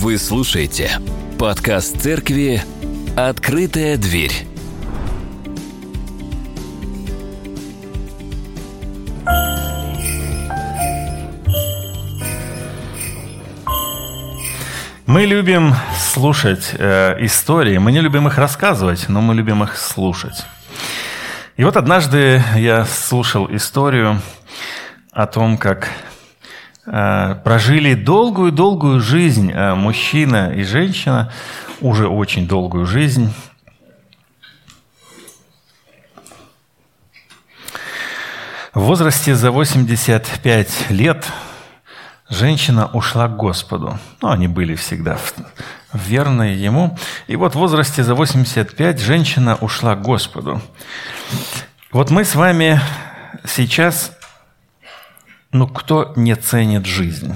Вы слушаете подкаст церкви «Открытая дверь». Мы любим слушать э, истории, мы не любим их рассказывать, но мы любим их слушать. И вот однажды я слушал историю о том, как прожили долгую-долгую жизнь э, мужчина и женщина, уже очень долгую жизнь. В возрасте за 85 лет женщина ушла к Господу. Ну, они были всегда верны Ему. И вот в возрасте за 85 женщина ушла к Господу. Вот мы с вами сейчас, ну, кто не ценит жизнь?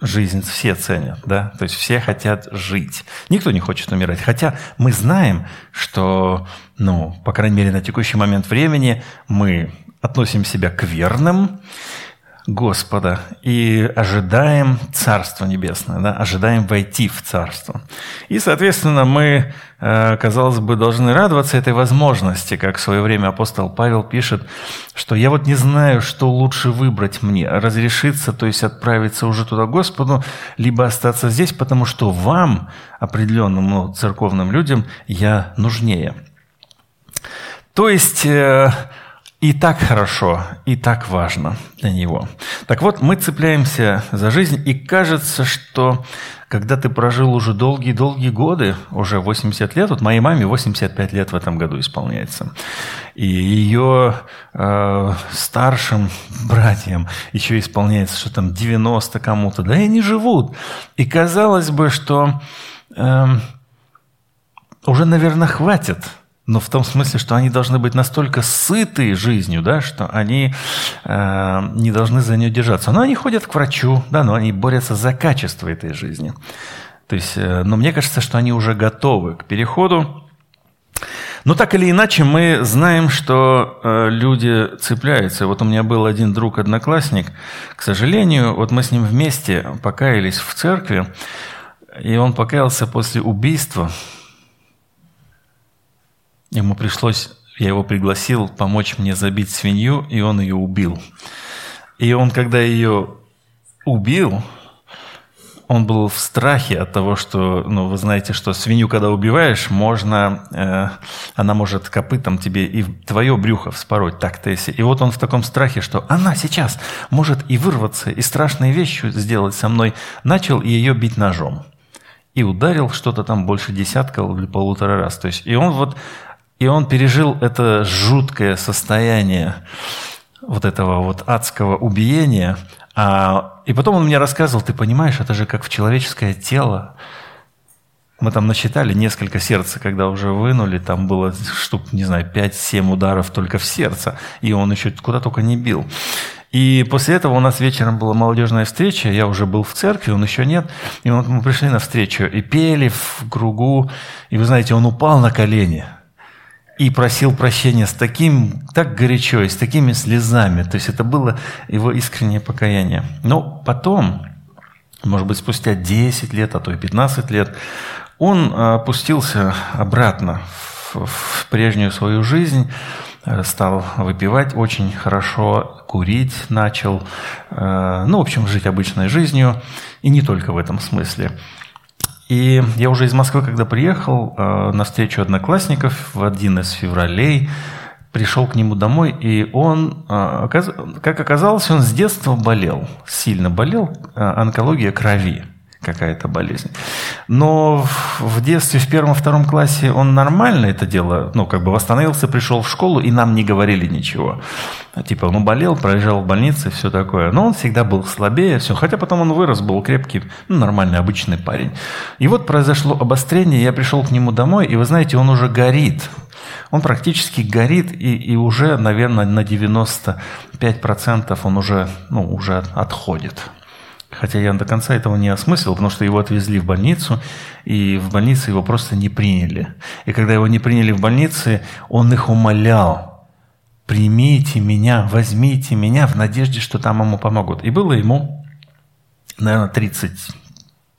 Жизнь все ценят, да? То есть все хотят жить. Никто не хочет умирать. Хотя мы знаем, что, ну, по крайней мере, на текущий момент времени мы относим себя к верным, Господа и ожидаем Царства Небесное, да, ожидаем войти в Царство. И, соответственно, мы, э, казалось бы, должны радоваться этой возможности, как в свое время апостол Павел пишет, что я вот не знаю, что лучше выбрать мне, разрешиться, то есть отправиться уже туда Господу, либо остаться здесь, потому что вам, определенным ну, церковным людям, я нужнее. То есть э, и так хорошо, и так важно для него. Так вот, мы цепляемся за жизнь, и кажется, что когда ты прожил уже долгие-долгие годы, уже 80 лет, вот моей маме 85 лет в этом году исполняется, и ее э, старшим братьям еще исполняется, что там 90 кому-то, да и они живут. И казалось бы, что э, уже, наверное, хватит – но в том смысле, что они должны быть настолько сыты жизнью, да, что они э, не должны за нее держаться. Но они ходят к врачу, да, но они борются за качество этой жизни. То есть, э, но мне кажется, что они уже готовы к переходу. Но так или иначе, мы знаем, что э, люди цепляются. Вот у меня был один друг-одноклассник, к сожалению, вот мы с ним вместе покаялись в церкви, и он покаялся после убийства Ему пришлось, я его пригласил помочь мне забить свинью, и он ее убил. И он, когда ее убил, он был в страхе от того, что, ну, вы знаете, что свинью, когда убиваешь, можно, э, она может копытом тебе и твое брюхо вспороть, так-то если. И вот он в таком страхе, что она сейчас может и вырваться, и страшные вещи сделать со мной, начал ее бить ножом. И ударил что-то там больше десятка или полутора раз. То есть, и он вот и он пережил это жуткое состояние вот этого вот адского убиения. А, и потом он мне рассказывал, ты понимаешь, это же как в человеческое тело. Мы там насчитали несколько сердца, когда уже вынули, там было штук, не знаю, 5-7 ударов только в сердце, и он еще куда только не бил. И после этого у нас вечером была молодежная встреча, я уже был в церкви, он еще нет, и мы пришли на встречу и пели в кругу, и вы знаете, он упал на колени – и просил прощения с таким, так горячо и с такими слезами. То есть это было его искреннее покаяние. Но потом, может быть, спустя 10 лет, а то и 15 лет, он опустился обратно в, в прежнюю свою жизнь, стал выпивать очень хорошо, курить начал, э, ну, в общем, жить обычной жизнью, и не только в этом смысле. И я уже из Москвы, когда приехал э, на встречу одноклассников в один из февралей, пришел к нему домой, и он, э, как оказалось, он с детства болел, сильно болел, э, онкология крови какая-то болезнь. Но в детстве, в первом-втором классе он нормально это дело, ну, как бы восстановился, пришел в школу, и нам не говорили ничего. Типа, он болел, проезжал в больнице, все такое. Но он всегда был слабее, все. Хотя потом он вырос, был крепкий, ну, нормальный, обычный парень. И вот произошло обострение, я пришел к нему домой, и вы знаете, он уже горит. Он практически горит, и, и уже, наверное, на 95% он уже, ну, уже отходит. Хотя я до конца этого не осмыслил, потому что его отвезли в больницу, и в больнице его просто не приняли. И когда его не приняли в больнице, он их умолял, примите меня, возьмите меня в надежде, что там ему помогут. И было ему, наверное, 30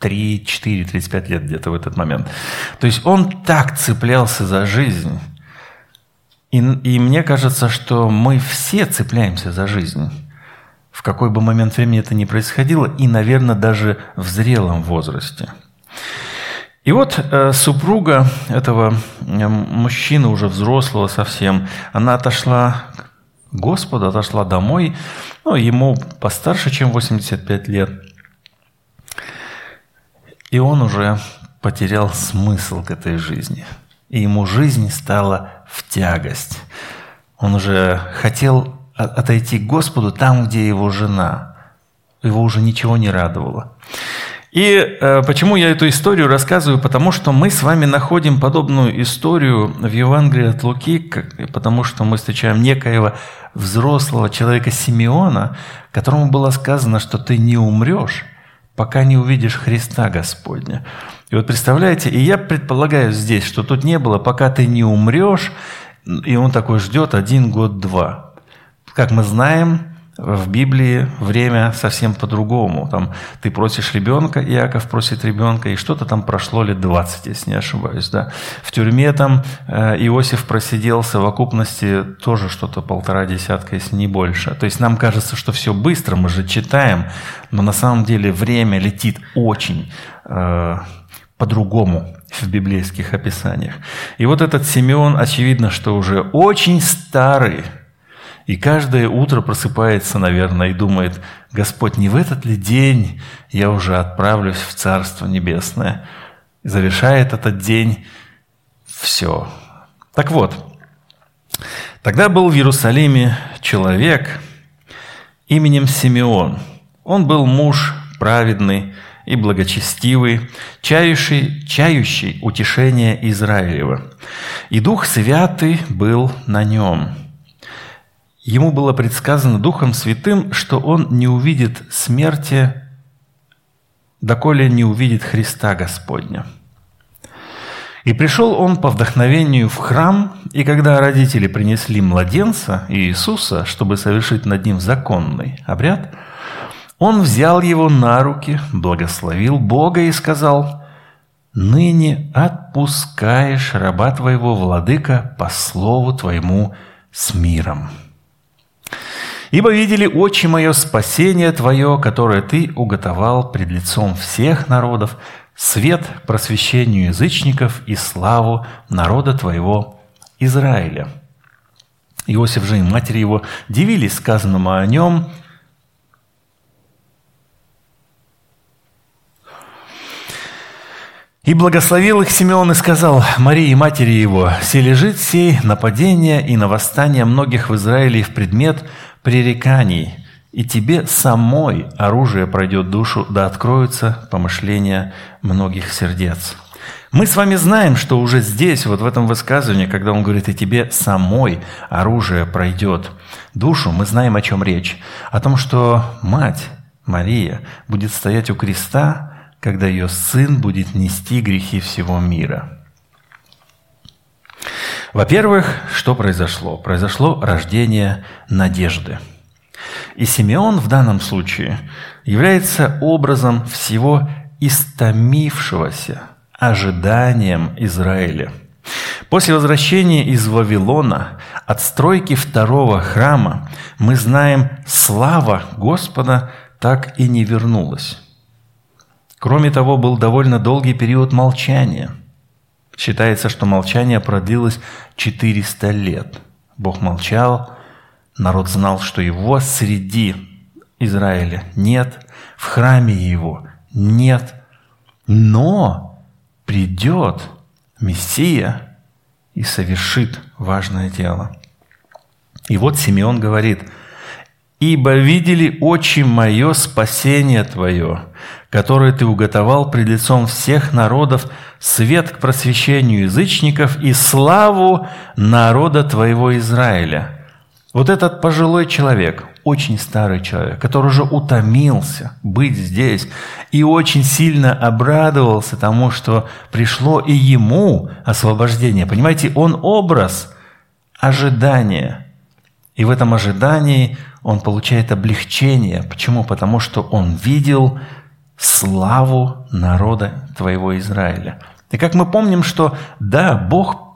4, 35 лет где-то в этот момент. То есть он так цеплялся за жизнь. И, и мне кажется, что мы все цепляемся за жизнь. В какой бы момент времени это ни происходило, и, наверное, даже в зрелом возрасте. И вот э, супруга этого э, мужчины, уже взрослого совсем, она отошла к Господу, отошла домой, ну, ему постарше, чем 85 лет. И он уже потерял смысл к этой жизни. И ему жизнь стала в тягость. Он уже хотел отойти к Господу там, где его жена. Его уже ничего не радовало. И э, почему я эту историю рассказываю? Потому что мы с вами находим подобную историю в Евангелии от Луки, потому что мы встречаем некоего взрослого человека Симеона, которому было сказано, что ты не умрешь, пока не увидишь Христа Господня. И вот представляете, и я предполагаю здесь, что тут не было, пока ты не умрешь, и он такой ждет один год-два. Как мы знаем, в Библии время совсем по-другому. Там ты просишь ребенка, Иаков просит ребенка, и что-то там прошло лет 20, если не ошибаюсь. Да? В тюрьме там э, Иосиф просидел в совокупности тоже что-то полтора десятка, если не больше. То есть нам кажется, что все быстро, мы же читаем, но на самом деле время летит очень э, по-другому в библейских описаниях. И вот этот Симеон, очевидно, что уже очень старый, и каждое утро просыпается, наверное, и думает, Господь, не в этот ли день я уже отправлюсь в Царство Небесное? И завершает этот день все. Так вот, тогда был в Иерусалиме человек именем Симеон. Он был муж праведный, и благочестивый, чающий, чающий утешение Израилева. И Дух Святый был на нем. Ему было предсказано Духом Святым, что он не увидит смерти, доколе не увидит Христа Господня. И пришел он по вдохновению в храм, и когда родители принесли младенца Иисуса, чтобы совершить над ним законный обряд – он взял его на руки, благословил Бога и сказал, «Ныне отпускаешь раба твоего, владыка, по слову твоему с миром». Ибо видели очи мое спасение Твое, которое Ты уготовал пред лицом всех народов, свет просвещению язычников и славу народа Твоего Израиля». Иосиф же и матери его дивились сказанному о нем, И благословил их Симеон и сказал Марии, матери его, «Се лежит сей нападение и на восстание многих в Израиле в предмет пререканий, и тебе самой оружие пройдет душу, да откроются помышления многих сердец». Мы с вами знаем, что уже здесь, вот в этом высказывании, когда он говорит, и тебе самой оружие пройдет душу, мы знаем, о чем речь. О том, что мать Мария будет стоять у креста, когда ее сын будет нести грехи всего мира. Во-первых, что произошло? Произошло рождение надежды. И Симеон в данном случае является образом всего истомившегося ожиданием Израиля. После возвращения из Вавилона, от стройки второго храма, мы знаем, слава Господа так и не вернулась. Кроме того, был довольно долгий период молчания. Считается, что молчание продлилось 400 лет. Бог молчал, народ знал, что его среди Израиля нет, в храме его нет, но придет Мессия и совершит важное дело. И вот Симеон говорит, «Ибо видели очи мое спасение Твое, который ты уготовал пред лицом всех народов, свет к просвещению язычников и славу народа твоего Израиля». Вот этот пожилой человек, очень старый человек, который уже утомился быть здесь и очень сильно обрадовался тому, что пришло и ему освобождение. Понимаете, он образ ожидания. И в этом ожидании он получает облегчение. Почему? Потому что он видел славу народа твоего Израиля. И как мы помним, что да, Бог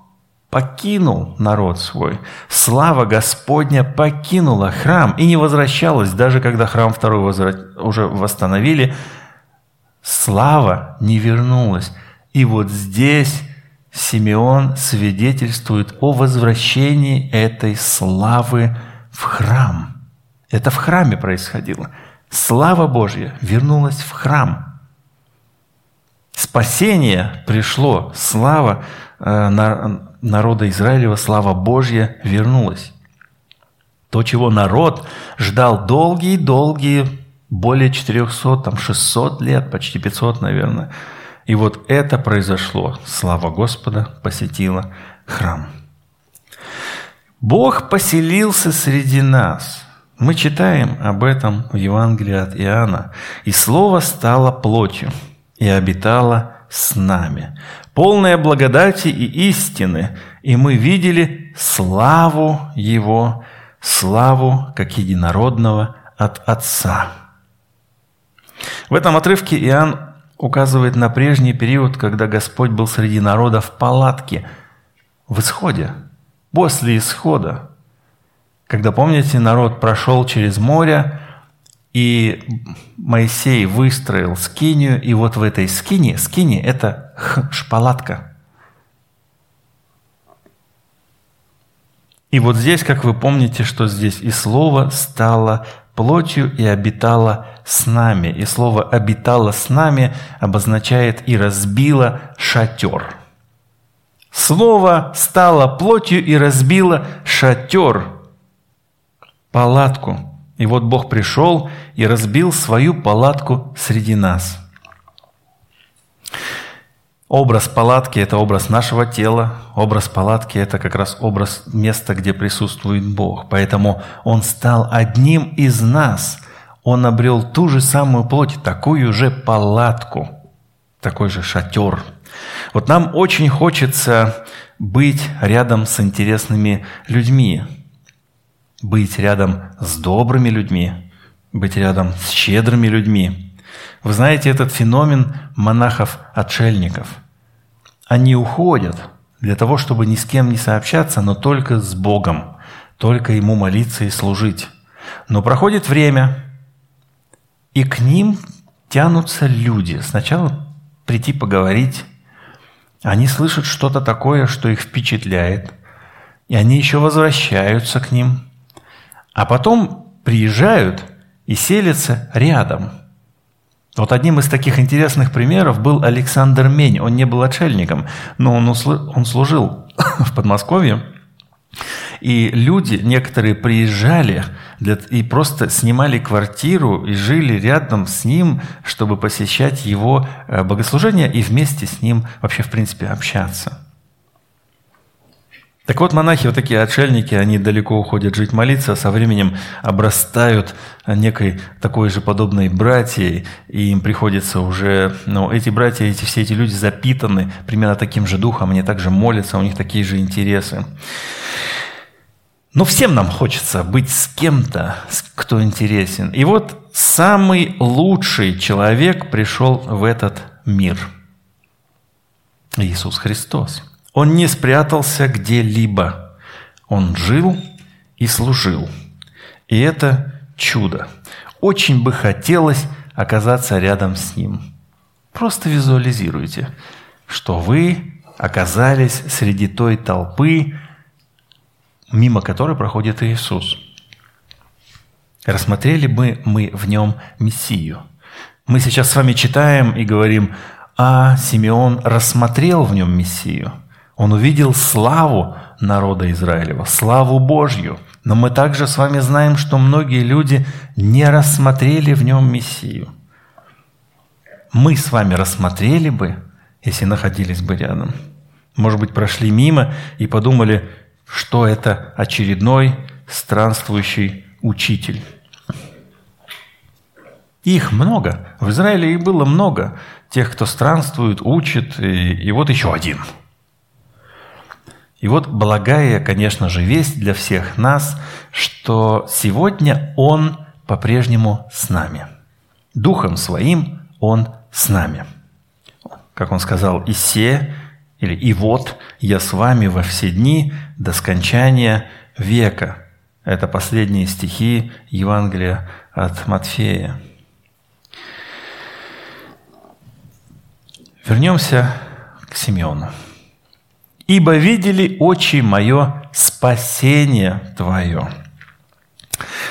покинул народ свой. Слава Господня покинула храм и не возвращалась, даже когда храм второй возра... уже восстановили, слава не вернулась. И вот здесь Симеон свидетельствует о возвращении этой славы в храм. Это в храме происходило. Слава Божья вернулась в храм. Спасение пришло, слава э, народа Израилева, слава Божья вернулась. То, чего народ ждал долгие-долгие, более 400, там 600 лет, почти 500, наверное. И вот это произошло. Слава Господа посетила храм. Бог поселился среди нас. Мы читаем об этом в Евангелии от Иоанна. «И Слово стало плотью и обитало с нами, полное благодати и истины, и мы видели славу Его, славу как единородного от Отца». В этом отрывке Иоанн указывает на прежний период, когда Господь был среди народа в палатке, в исходе, после исхода. Когда, помните, народ прошел через море, и Моисей выстроил скинию, и вот в этой скине, скине – это шпалатка. И вот здесь, как вы помните, что здесь и слово стало плотью и обитало с нами. И слово «обитало с нами» обозначает «и разбило шатер». Слово стало плотью и разбило шатер, палатку. И вот Бог пришел и разбил свою палатку среди нас. Образ палатки – это образ нашего тела. Образ палатки – это как раз образ места, где присутствует Бог. Поэтому Он стал одним из нас. Он обрел ту же самую плоть, такую же палатку, такой же шатер. Вот нам очень хочется быть рядом с интересными людьми, быть рядом с добрыми людьми, быть рядом с щедрыми людьми. Вы знаете этот феномен монахов-отшельников. Они уходят для того, чтобы ни с кем не сообщаться, но только с Богом, только Ему молиться и служить. Но проходит время, и к ним тянутся люди. Сначала прийти поговорить. Они слышат что-то такое, что их впечатляет. И они еще возвращаются к ним. А потом приезжают и селятся рядом. Вот одним из таких интересных примеров был Александр Мень. Он не был отшельником, но он, услы... он служил в Подмосковье. И люди, некоторые приезжали для... и просто снимали квартиру и жили рядом с ним, чтобы посещать его э, богослужение и вместе с ним вообще, в принципе, общаться. Так вот, монахи, вот такие отшельники, они далеко уходят жить молиться, а со временем обрастают некой такой же подобной братьей, и им приходится уже, ну, эти братья, эти, все эти люди запитаны примерно таким же духом, они также молятся, у них такие же интересы. Но всем нам хочется быть с кем-то, кто интересен. И вот самый лучший человек пришел в этот мир. Иисус Христос – он не спрятался где-либо. Он жил и служил. И это чудо. Очень бы хотелось оказаться рядом с ним. Просто визуализируйте, что вы оказались среди той толпы, мимо которой проходит Иисус. Рассмотрели бы мы в нем Мессию. Мы сейчас с вами читаем и говорим, а Симеон рассмотрел в нем Мессию – он увидел славу народа Израилева, славу Божью. Но мы также с вами знаем, что многие люди не рассмотрели в нем Мессию. Мы с вами рассмотрели бы, если находились бы рядом. Может быть, прошли мимо и подумали, что это очередной странствующий учитель. Их много. В Израиле их было много. Тех, кто странствует, учит, и, и вот еще один – и вот благая, конечно же, весть для всех нас, что сегодня Он по-прежнему с нами. Духом Своим Он с нами. Как он сказал, «И се» или «И вот я с вами во все дни до скончания века». Это последние стихи Евангелия от Матфея. Вернемся к Симеону. «Ибо видели очи мое спасение Твое».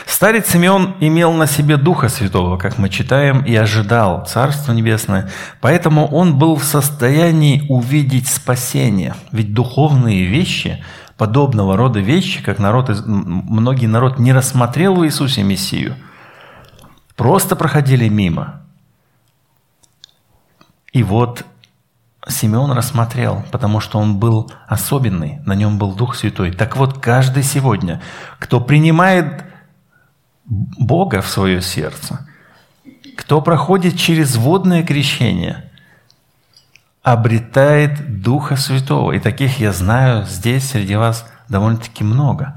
Старец Симеон имел на себе Духа Святого, как мы читаем, и ожидал Царство Небесное, поэтому он был в состоянии увидеть спасение. Ведь духовные вещи, подобного рода вещи, как народ, многие народ не рассмотрел в Иисусе Мессию, просто проходили мимо. И вот Симеон рассмотрел, потому что он был особенный, на нем был Дух Святой. Так вот, каждый сегодня, кто принимает Бога в свое сердце, кто проходит через водное крещение, обретает Духа Святого. И таких я знаю здесь среди вас довольно-таки много.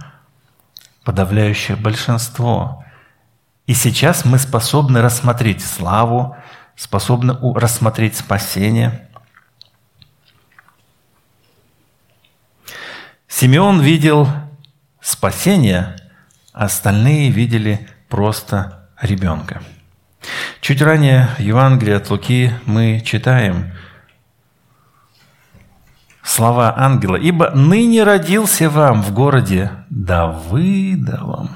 Подавляющее большинство. И сейчас мы способны рассмотреть славу, способны рассмотреть спасение. Симеон видел спасение – Остальные видели просто ребенка. Чуть ранее в Евангелии от Луки мы читаем слова ангела. «Ибо ныне родился вам в городе Давыдовом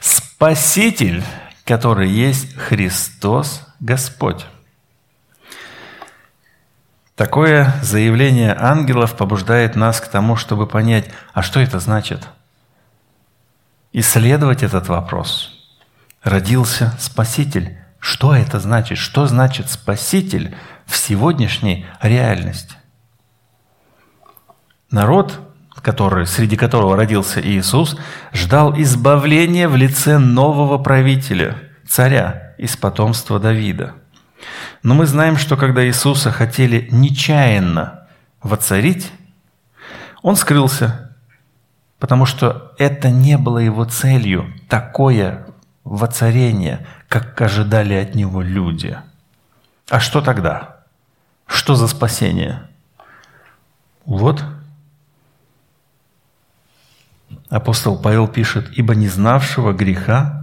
Спаситель, который есть Христос Господь». Такое заявление ангелов побуждает нас к тому, чтобы понять, а что это значит – исследовать этот вопрос. Родился Спаситель. Что это значит? Что значит Спаситель в сегодняшней реальности? Народ, который, среди которого родился Иисус, ждал избавления в лице нового правителя, царя из потомства Давида. Но мы знаем, что когда Иисуса хотели нечаянно воцарить, Он скрылся Потому что это не было его целью, такое воцарение, как ожидали от него люди. А что тогда? Что за спасение? Вот. Апостол Павел пишет, «Ибо не знавшего греха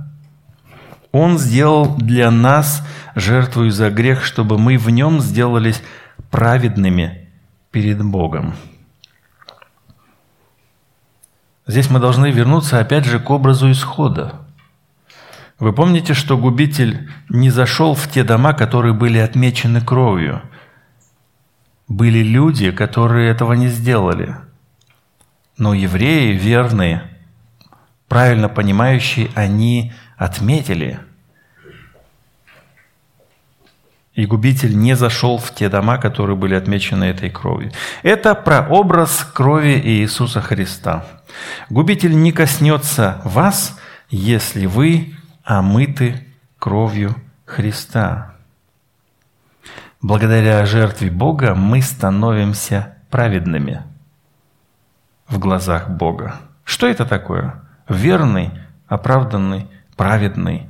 Он сделал для нас жертву за грех, чтобы мы в нем сделались праведными перед Богом». Здесь мы должны вернуться опять же к образу исхода. Вы помните, что губитель не зашел в те дома, которые были отмечены кровью. Были люди, которые этого не сделали. Но евреи, верные, правильно понимающие, они отметили. И губитель не зашел в те дома, которые были отмечены этой кровью. Это прообраз крови Иисуса Христа. Губитель не коснется вас, если вы омыты кровью Христа. Благодаря жертве Бога мы становимся праведными в глазах Бога. Что это такое? Верный, оправданный, праведный.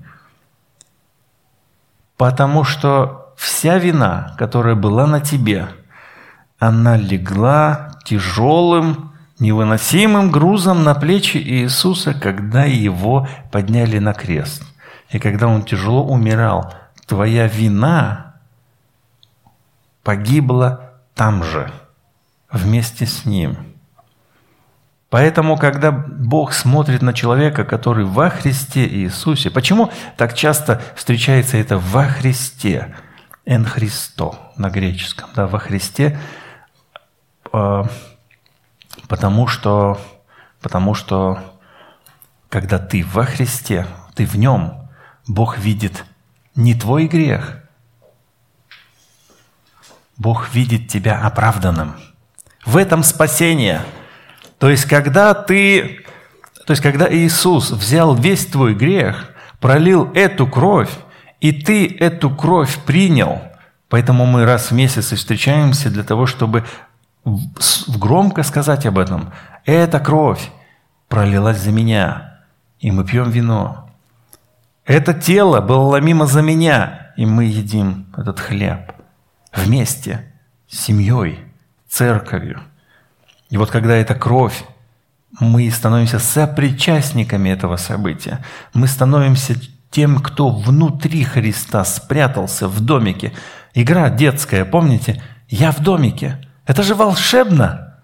Потому что вся вина, которая была на тебе, она легла тяжелым невыносимым грузом на плечи Иисуса, когда его подняли на крест. И когда он тяжело умирал, твоя вина погибла там же, вместе с ним. Поэтому, когда Бог смотрит на человека, который во Христе Иисусе, почему так часто встречается это во Христе, «эн Христо» на греческом, да, во Христе, э, Потому что, потому что когда ты во Христе, ты в Нем, Бог видит не твой грех, Бог видит тебя оправданным. В этом спасение. То есть, когда ты, то есть, когда Иисус взял весь твой грех, пролил эту кровь, и ты эту кровь принял, поэтому мы раз в месяц встречаемся для того, чтобы громко сказать об этом. Эта кровь пролилась за меня, и мы пьем вино. Это тело было ломимо за меня, и мы едим этот хлеб вместе с семьей, церковью. И вот когда эта кровь, мы становимся сопричастниками этого события. Мы становимся тем, кто внутри Христа спрятался в домике. Игра детская, помните? Я в домике. Это же волшебно.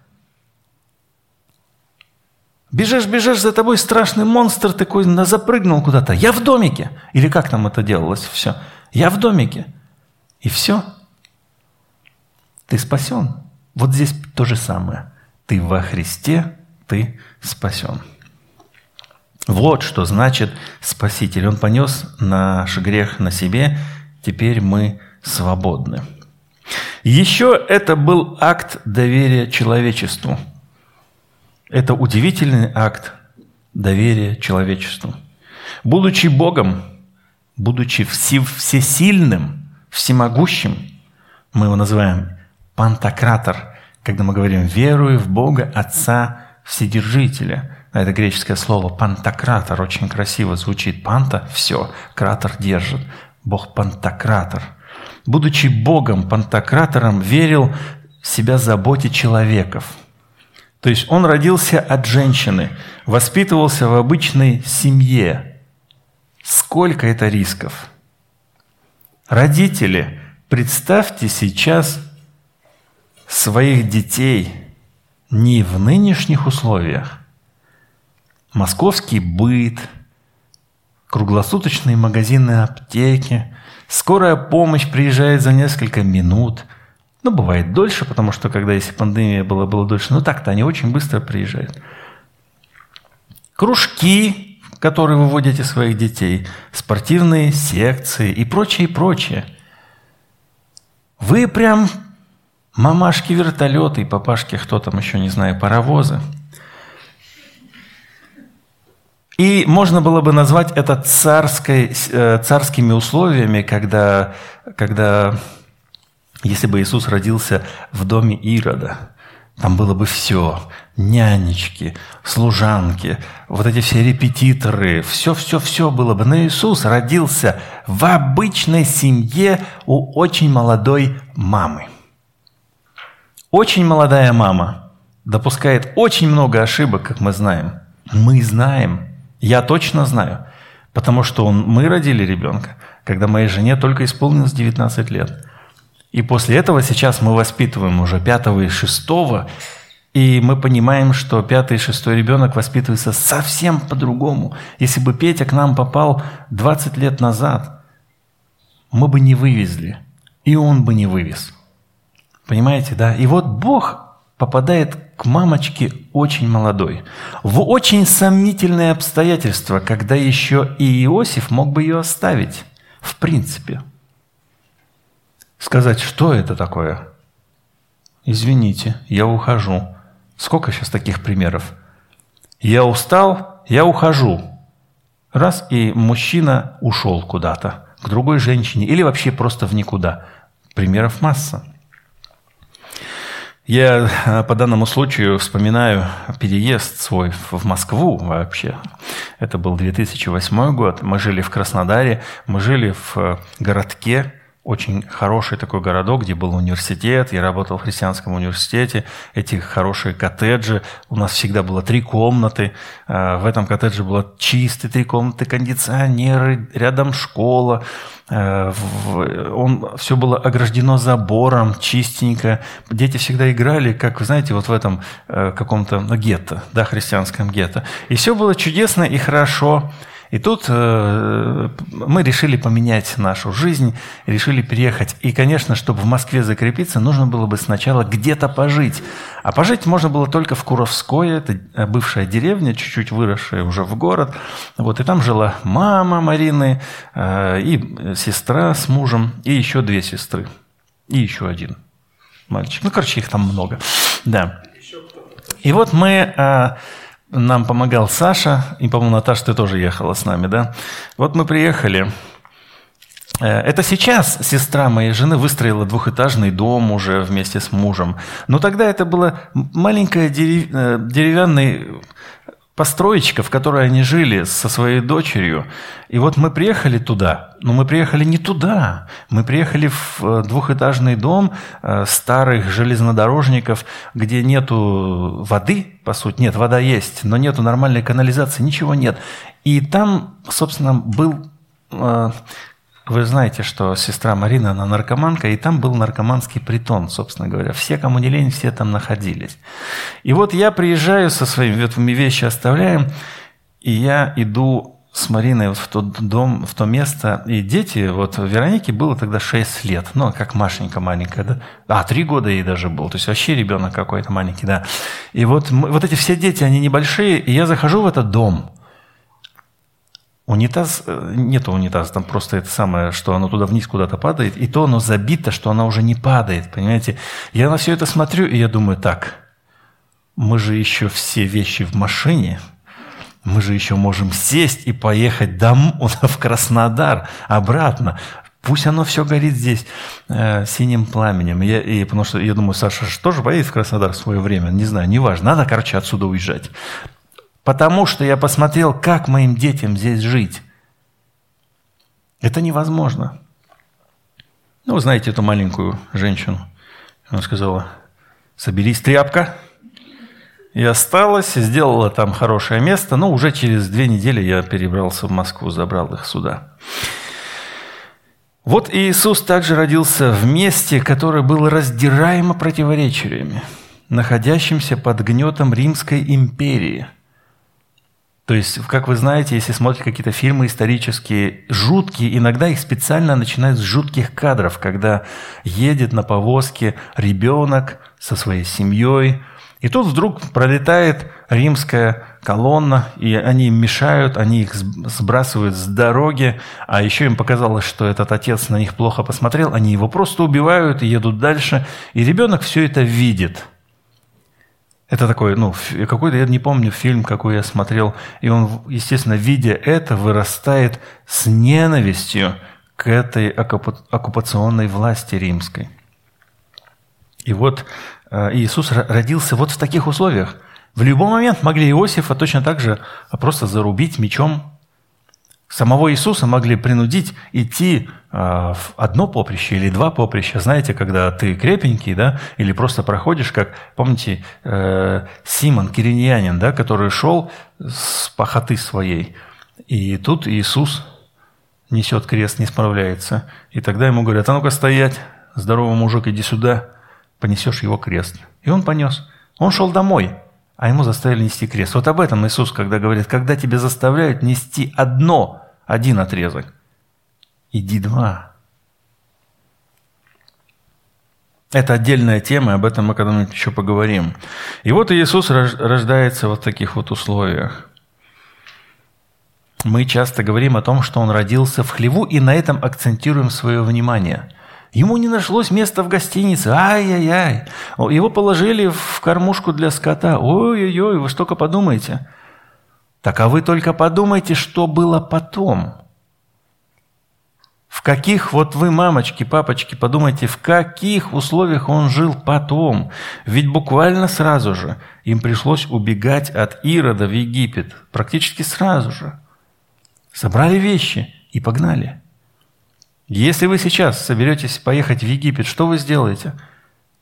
Бежишь, бежишь, за тобой страшный монстр такой запрыгнул куда-то. Я в домике. Или как там это делалось все? Я в домике. И все. Ты спасен. Вот здесь то же самое. Ты во Христе, ты спасен. Вот что значит Спаситель. Он понес наш грех на себе, теперь мы свободны. Еще это был акт доверия человечеству – это удивительный акт доверия человечеству. Будучи Богом, будучи всесильным, всемогущим, мы его называем пантократор, когда мы говорим «верую в Бога Отца Вседержителя». Это греческое слово «пантократор» очень красиво звучит. «Панта» – все, кратер держит. Бог пантократор. Будучи Богом, пантократором, верил себя заботе человеков – то есть он родился от женщины, воспитывался в обычной семье. Сколько это рисков? Родители, представьте сейчас своих детей не в нынешних условиях. Московский быт, круглосуточные магазины аптеки, скорая помощь приезжает за несколько минут – ну, бывает дольше, потому что когда если пандемия была, было дольше, но так-то они очень быстро приезжают. Кружки, которые вы вводите своих детей, спортивные секции и прочее, и прочее. Вы прям мамашки вертолеты и папашки, кто там еще, не знаю, паровозы. И можно было бы назвать это царской, э, царскими условиями, когда, когда если бы Иисус родился в доме Ирода, там было бы все. Нянечки, служанки, вот эти все репетиторы, все-все-все было бы. Но Иисус родился в обычной семье у очень молодой мамы. Очень молодая мама допускает очень много ошибок, как мы знаем. Мы знаем, я точно знаю, потому что он, мы родили ребенка, когда моей жене только исполнилось 19 лет – и после этого сейчас мы воспитываем уже пятого и шестого, и мы понимаем, что пятый и шестой ребенок воспитывается совсем по-другому. Если бы Петя к нам попал 20 лет назад, мы бы не вывезли, и он бы не вывез. Понимаете, да? И вот Бог попадает к мамочке очень молодой, в очень сомнительные обстоятельства, когда еще и Иосиф мог бы ее оставить, в принципе – сказать, что это такое. Извините, я ухожу. Сколько сейчас таких примеров? Я устал, я ухожу. Раз, и мужчина ушел куда-то, к другой женщине, или вообще просто в никуда. Примеров масса. Я э, по данному случаю вспоминаю переезд свой в Москву вообще. Это был 2008 год. Мы жили в Краснодаре, мы жили в э, городке, очень хороший такой городок, где был университет, я работал в христианском университете, эти хорошие коттеджи, у нас всегда было три комнаты, а, в этом коттедже было чистые три комнаты, кондиционеры, рядом школа, а, он, все было ограждено забором, чистенько. Дети всегда играли, как, вы знаете, вот в этом э, каком-то гетто, да, христианском гетто. И все было чудесно и хорошо. И тут э, мы решили поменять нашу жизнь, решили переехать. И, конечно, чтобы в Москве закрепиться, нужно было бы сначала где-то пожить. А пожить можно было только в Куровское, это э, бывшая деревня, чуть-чуть выросшая уже в город. Вот, и там жила мама Марины, э, и сестра с мужем, и еще две сестры. И еще один мальчик. Ну, короче, их там много. Да. И вот мы нам помогал Саша, и, по-моему, Наташа, ты тоже ехала с нами, да? Вот мы приехали. Э, это сейчас сестра моей жены выстроила двухэтажный дом уже вместе с мужем. Но тогда это было маленькое дерев... Э, деревянный построечка, в которой они жили со своей дочерью. И вот мы приехали туда, но мы приехали не туда. Мы приехали в э, двухэтажный дом э, старых железнодорожников, где нету воды, по сути. Нет, вода есть, но нету нормальной канализации, ничего нет. И там, собственно, был э, вы знаете, что сестра Марина, она наркоманка, и там был наркоманский притон, собственно говоря. Все, кому не лень, все там находились. И вот я приезжаю со своими, вот мы вещи оставляем, и я иду с Мариной вот в тот дом, в то место, и дети, вот Веронике было тогда 6 лет, ну, как Машенька маленькая, да? А, 3 года ей даже был, то есть вообще ребенок какой-то маленький, да. И вот, вот эти все дети, они небольшие, и я захожу в этот дом – Унитаз, э, нет унитаза, там просто это самое, что оно туда вниз куда-то падает, и то оно забито, что оно уже не падает, понимаете? Я на все это смотрю, и я думаю, так, мы же еще все вещи в машине, мы же еще можем сесть и поехать домой, в Краснодар, обратно. Пусть оно все горит здесь э, синим пламенем. Я, и, потому что я думаю, Саша же тоже поедет в Краснодар в свое время. Не знаю, неважно. Надо, короче, отсюда уезжать. Потому что я посмотрел, как моим детям здесь жить. Это невозможно. Ну, вы знаете эту маленькую женщину. Она сказала, соберись, тряпка. И осталась, сделала там хорошее место. Но уже через две недели я перебрался в Москву, забрал их сюда. Вот Иисус также родился в месте, которое было раздираемо противоречиями, находящимся под гнетом Римской империи – то есть, как вы знаете, если смотрите какие-то фильмы исторические, жуткие, иногда их специально начинают с жутких кадров, когда едет на повозке ребенок со своей семьей, и тут вдруг пролетает римская колонна, и они им мешают, они их сбрасывают с дороги, а еще им показалось, что этот отец на них плохо посмотрел, они его просто убивают и едут дальше, и ребенок все это видит – это такой, ну, какой-то, я не помню фильм, какой я смотрел, и он, естественно, видя это, вырастает с ненавистью к этой оккупационной власти римской. И вот э, Иисус родился вот в таких условиях. В любой момент могли Иосифа точно так же просто зарубить мечом Самого Иисуса могли принудить идти а, в одно поприще или два поприща. Знаете, когда ты крепенький, да, или просто проходишь, как, помните, э, Симон, кириньянин, да, который шел с пахоты своей. И тут Иисус несет крест, не справляется. И тогда ему говорят, а ну-ка стоять, здоровый мужик, иди сюда, понесешь его крест. И он понес. Он шел домой, а ему заставили нести крест. Вот об этом Иисус, когда говорит, когда тебя заставляют нести одно один отрезок. Иди два. Это отдельная тема, об этом мы когда-нибудь еще поговорим. И вот Иисус рождается вот в таких вот условиях. Мы часто говорим о том, что Он родился в хлеву, и на этом акцентируем свое внимание. Ему не нашлось места в гостинице. Ай-яй-яй. Его положили в кормушку для скота. Ой-ой-ой, вы что только подумайте – так а вы только подумайте, что было потом. В каких, вот вы, мамочки, папочки, подумайте, в каких условиях он жил потом. Ведь буквально сразу же им пришлось убегать от Ирода в Египет. Практически сразу же. Собрали вещи и погнали. Если вы сейчас соберетесь поехать в Египет, что вы сделаете?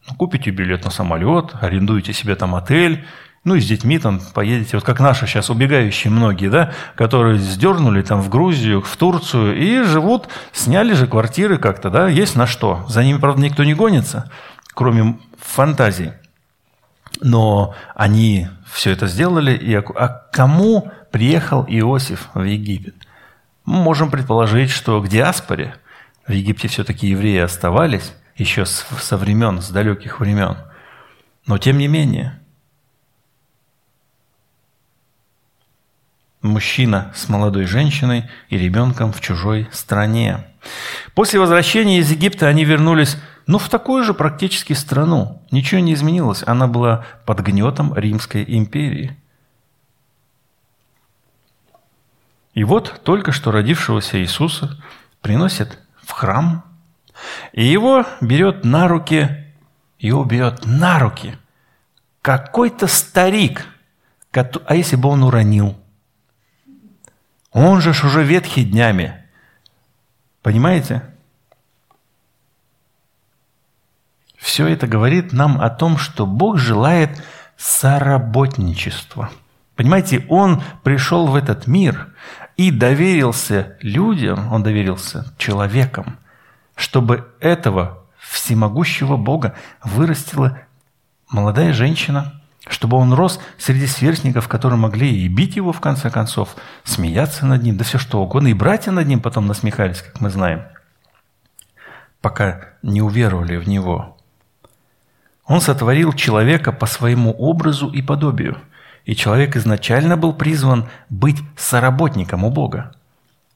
Ну, купите билет на самолет, арендуете себе там отель ну и с детьми там поедете, вот как наши сейчас убегающие многие, да, которые сдернули там в Грузию, в Турцию и живут, сняли же квартиры как-то, да, есть на что. За ними, правда, никто не гонится, кроме фантазии. Но они все это сделали, и а кому приехал Иосиф в Египет? Мы можем предположить, что к диаспоре в Египте все-таки евреи оставались еще со времен, с далеких времен. Но тем не менее – мужчина с молодой женщиной и ребенком в чужой стране. После возвращения из Египта они вернулись, ну, в такую же практически страну. Ничего не изменилось. Она была под гнетом Римской империи. И вот только что родившегося Иисуса приносят в храм, и его берет на руки, его берет на руки какой-то старик – А если бы он уронил? Он же ж уже ветхий днями. Понимаете? Все это говорит нам о том, что Бог желает соработничества. Понимаете, Он пришел в этот мир и доверился людям, Он доверился человекам, чтобы этого всемогущего Бога вырастила молодая женщина, чтобы он рос среди сверстников, которые могли и бить его, в конце концов, смеяться над ним, да все что угодно, и братья над ним потом насмехались, как мы знаем, пока не уверовали в него. Он сотворил человека по своему образу и подобию, и человек изначально был призван быть соработником у Бога.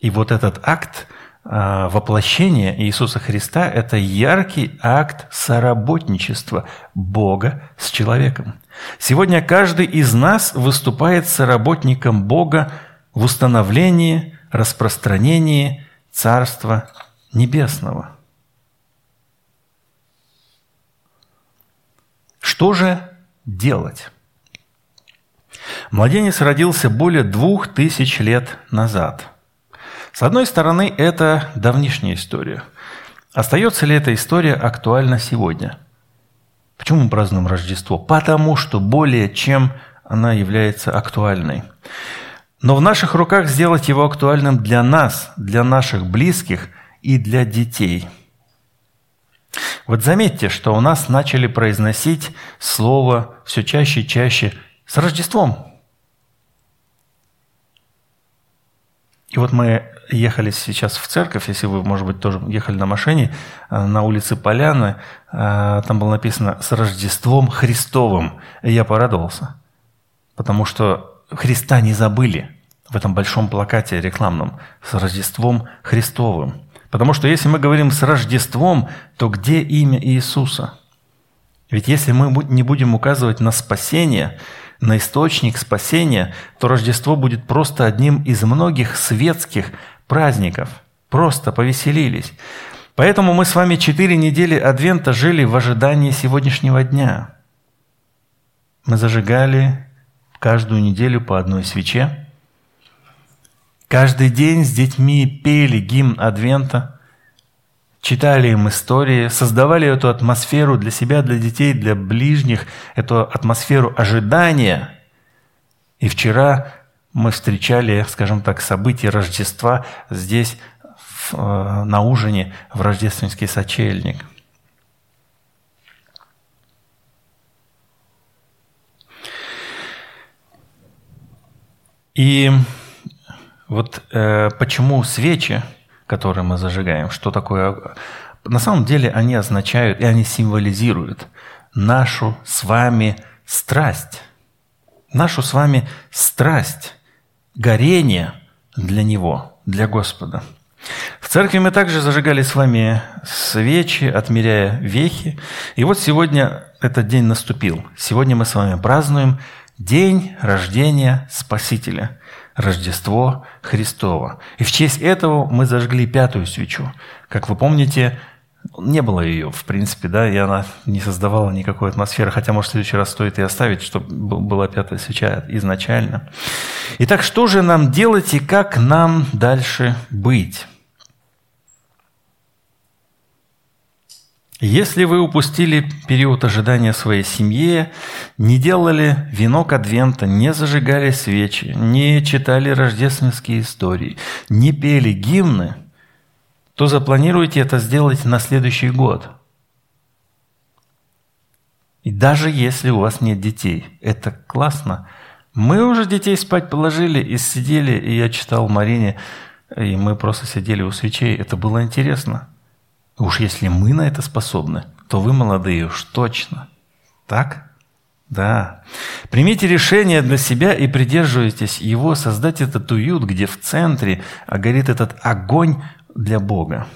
И вот этот акт – а, воплощение Иисуса Христа – это яркий акт соработничества Бога с человеком. Сегодня каждый из нас выступает соработником Бога в установлении, распространении Царства Небесного. Что же делать? Младенец родился более двух тысяч лет назад – с одной стороны, это давнишняя история. Остается ли эта история актуальна сегодня? Почему мы празднуем Рождество? Потому что более чем она является актуальной. Но в наших руках сделать его актуальным для нас, для наших близких и для детей. Вот заметьте, что у нас начали произносить слово все чаще и чаще с Рождеством. И вот мы ехали сейчас в церковь, если вы, может быть, тоже ехали на машине, э, на улице Поляны, э, там было написано «С Рождеством Христовым». И я порадовался, потому что Христа не забыли в этом большом плакате рекламном «С Рождеством Христовым». Потому что если мы говорим «с Рождеством», то где имя Иисуса? Ведь если мы не будем указывать на спасение – на источник спасения, то Рождество будет просто одним из многих светских праздников. Просто повеселились. Поэтому мы с вами четыре недели Адвента жили в ожидании сегодняшнего дня. Мы зажигали каждую неделю по одной свече. Каждый день с детьми пели гимн Адвента, читали им истории, создавали эту атмосферу для себя, для детей, для ближних, эту атмосферу ожидания. И вчера мы встречали, скажем так, события Рождества здесь, э, на ужине в рождественский сочельник. И вот э, почему свечи, которые мы зажигаем, что такое? На самом деле они означают и они символизируют нашу с вами страсть. Нашу с вами страсть горение для Него, для Господа. В церкви мы также зажигали с вами свечи, отмеряя вехи. И вот сегодня этот день наступил. Сегодня мы с вами празднуем день рождения Спасителя, Рождество Христово. И в честь этого мы зажгли пятую свечу. Как вы помните, не было ее, в принципе, да, и она не создавала никакой атмосферы, хотя, может, в следующий раз стоит и оставить, чтобы была пятая свеча изначально. Итак, что же нам делать и как нам дальше быть? Если вы упустили период ожидания своей семье, не делали венок Адвента, не зажигали свечи, не читали рождественские истории, не пели гимны – то запланируйте это сделать на следующий год. И даже если у вас нет детей, это классно. Мы уже детей спать положили и сидели, и я читал Марине, и мы просто сидели у свечей. Это было интересно. Уж если мы на это способны, то вы, молодые, уж точно. Так? Да. Примите решение для себя и придерживайтесь его, создать этот уют, где в центре горит этот огонь для Бога.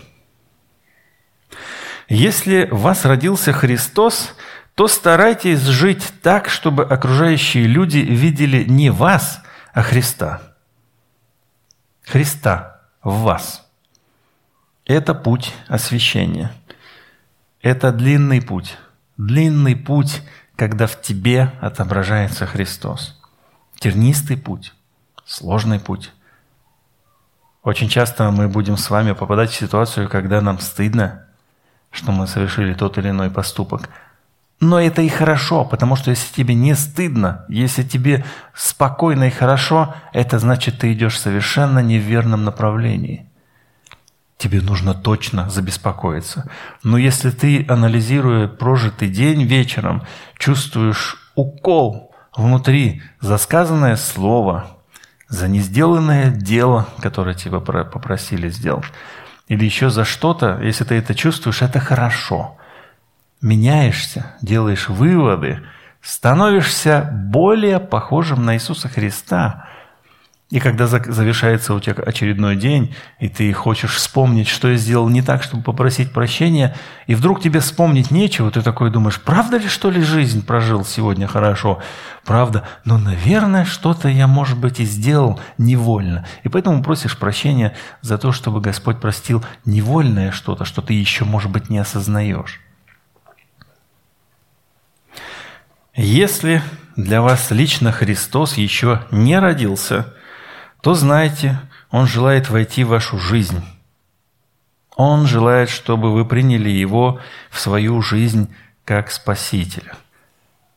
Если в вас родился Христос, то старайтесь жить так, чтобы окружающие люди видели не вас, а Христа. Христа в вас. Это путь освящения. Это длинный путь. Длинный путь, когда в тебе отображается Христос. тернистый путь, сложный путь. Очень часто мы будем с вами попадать в ситуацию, когда нам стыдно, что мы совершили тот или иной поступок. Но это и хорошо, потому что если тебе не стыдно, если тебе спокойно и хорошо, это значит, ты идешь совершенно не в направлении. Тебе нужно точно забеспокоиться. Но если ты, анализируя прожитый день вечером, чувствуешь укол внутри за сказанное слово, за несделанное дело, которое тебя попросили сделать, или еще за что-то, если ты это чувствуешь, это хорошо. Меняешься, делаешь выводы, становишься более похожим на Иисуса Христа – и когда завершается у тебя очередной день, и ты хочешь вспомнить, что я сделал не так, чтобы попросить прощения, и вдруг тебе вспомнить нечего, ты такой думаешь, правда ли, что ли, жизнь прожил сегодня хорошо? Правда, но, наверное, что-то я, может быть, и сделал невольно. И поэтому просишь прощения за то, чтобы Господь простил невольное что-то, что ты еще, может быть, не осознаешь. Если для вас лично Христос еще не родился – то знайте, Он желает войти в вашу жизнь. Он желает, чтобы вы приняли Его в свою жизнь как Спасителя.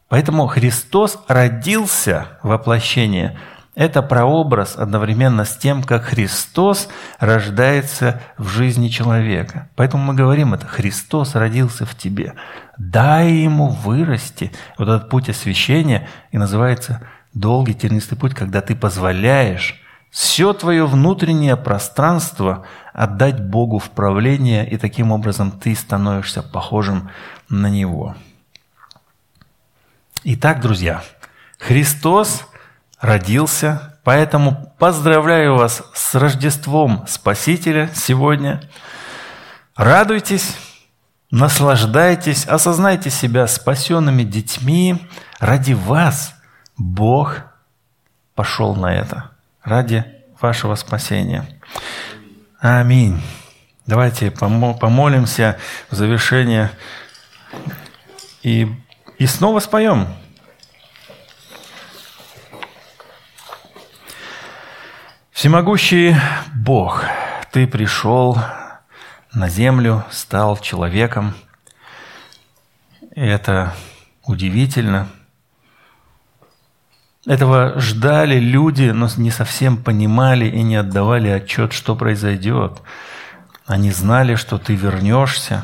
Поэтому Христос родился воплощение. Это прообраз одновременно с тем, как Христос рождается в жизни человека. Поэтому мы говорим это, Христос родился в тебе. Дай ему вырасти. Вот этот путь освящения и называется долгий тернистый путь, когда ты позволяешь все твое внутреннее пространство отдать Богу в правление, и таким образом ты становишься похожим на Него. Итак, друзья, Христос родился, поэтому поздравляю вас с Рождеством Спасителя сегодня. Радуйтесь, наслаждайтесь, осознайте себя спасенными детьми. Ради вас Бог пошел на это ради вашего спасения. Аминь. Давайте помолимся в завершение и, и снова споем. Всемогущий Бог, Ты пришел на землю, стал человеком. И это удивительно – этого ждали люди, но не совсем понимали и не отдавали отчет, что произойдет. Они знали, что ты вернешься.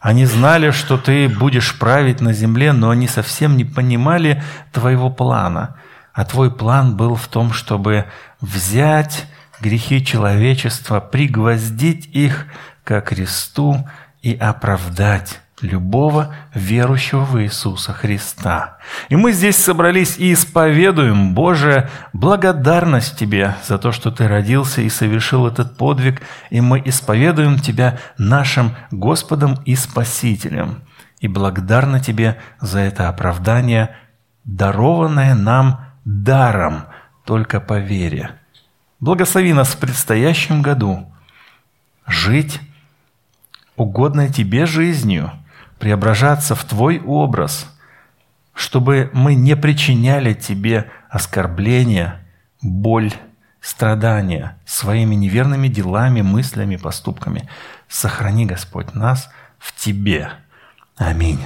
Они знали, что ты будешь править на земле, но они совсем не понимали твоего плана. А твой план был в том, чтобы взять грехи человечества, пригвоздить их ко кресту и оправдать любого верующего в Иисуса Христа. И мы здесь собрались и исповедуем, Боже, благодарность Тебе за то, что Ты родился и совершил этот подвиг, и мы исповедуем Тебя нашим Господом и Спасителем. И благодарны Тебе за это оправдание, дарованное нам даром, только по вере. Благослови нас в предстоящем году жить угодной Тебе жизнью – преображаться в Твой образ, чтобы мы не причиняли Тебе оскорбления, боль, страдания своими неверными делами, мыслями, поступками. Сохрани, Господь, нас в Тебе. Аминь.